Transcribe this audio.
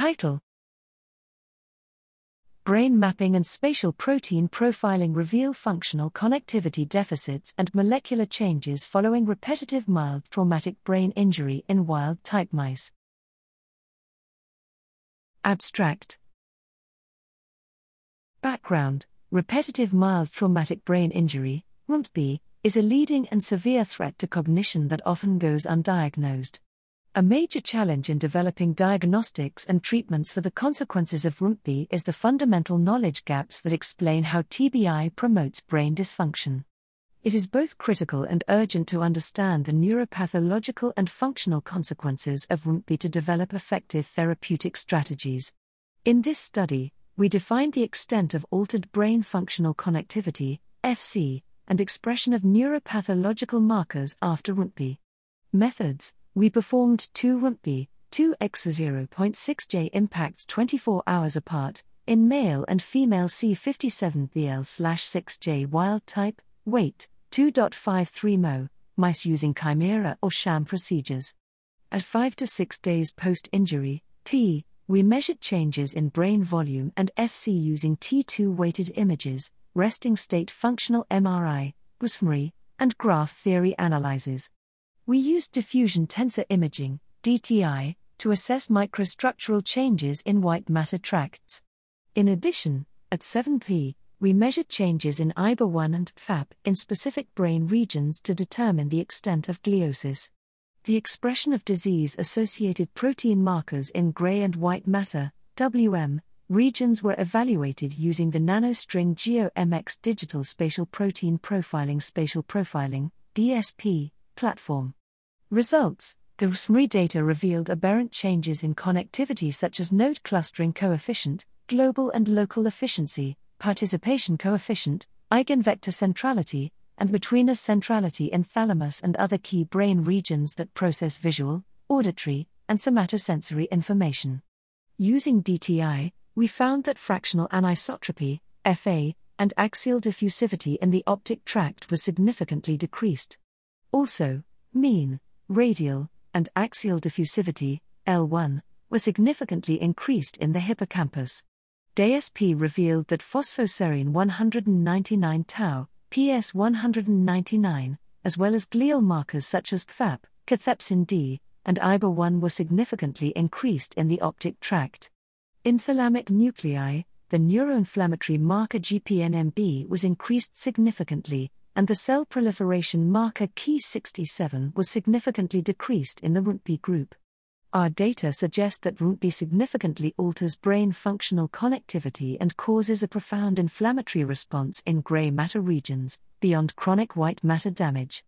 Title Brain mapping and spatial protein profiling reveal functional connectivity deficits and molecular changes following repetitive mild traumatic brain injury in wild type mice. Abstract Background Repetitive mild traumatic brain injury, RMTB, is a leading and severe threat to cognition that often goes undiagnosed. A major challenge in developing diagnostics and treatments for the consequences of RMTB is the fundamental knowledge gaps that explain how TBI promotes brain dysfunction. It is both critical and urgent to understand the neuropathological and functional consequences of RMTB to develop effective therapeutic strategies. In this study, we defined the extent of altered brain functional connectivity, FC, and expression of neuropathological markers after RMTB. Methods we performed two RMTB, 2x0.6J impacts 24 hours apart, in male and female C57BL 6J wild type, weight, 2.53 mo, mice using chimera or sham procedures. At 5 to 6 days post injury, P, we measured changes in brain volume and FC using T2 weighted images, resting state functional MRI, fMRI, and graph theory analyses. We used diffusion tensor imaging, DTI, to assess microstructural changes in white matter tracts. In addition, at 7p, we measured changes in IBA1 and GFAP in specific brain regions to determine the extent of gliosis. The expression of disease associated protein markers in gray and white matter, WM, regions were evaluated using the NanoString GeoMx Digital Spatial Protein Profiling Spatial Profiling, DSP, platform. Results The fMRI data revealed aberrant changes in connectivity such as node clustering coefficient, global and local efficiency, participation coefficient, eigenvector centrality, and betweenness centrality in thalamus and other key brain regions that process visual, auditory, and somatosensory information. Using DTI, we found that fractional anisotropy, FA, and axial diffusivity in the optic tract was significantly decreased. Also, mean, radial, and axial diffusivity, L1, were significantly increased in the hippocampus. DSP revealed that phosphoserine 199 tau, PS 199, as well as glial markers such as GFAP, cathepsin D, and IBA1 were significantly increased in the optic tract. In thalamic nuclei, the neuroinflammatory marker GPNMB was increased significantly, and the cell proliferation marker Ki67 was significantly decreased in the RMTB group. Our data suggest that RMTB significantly alters brain functional connectivity and causes a profound inflammatory response in gray matter regions, beyond chronic white matter damage.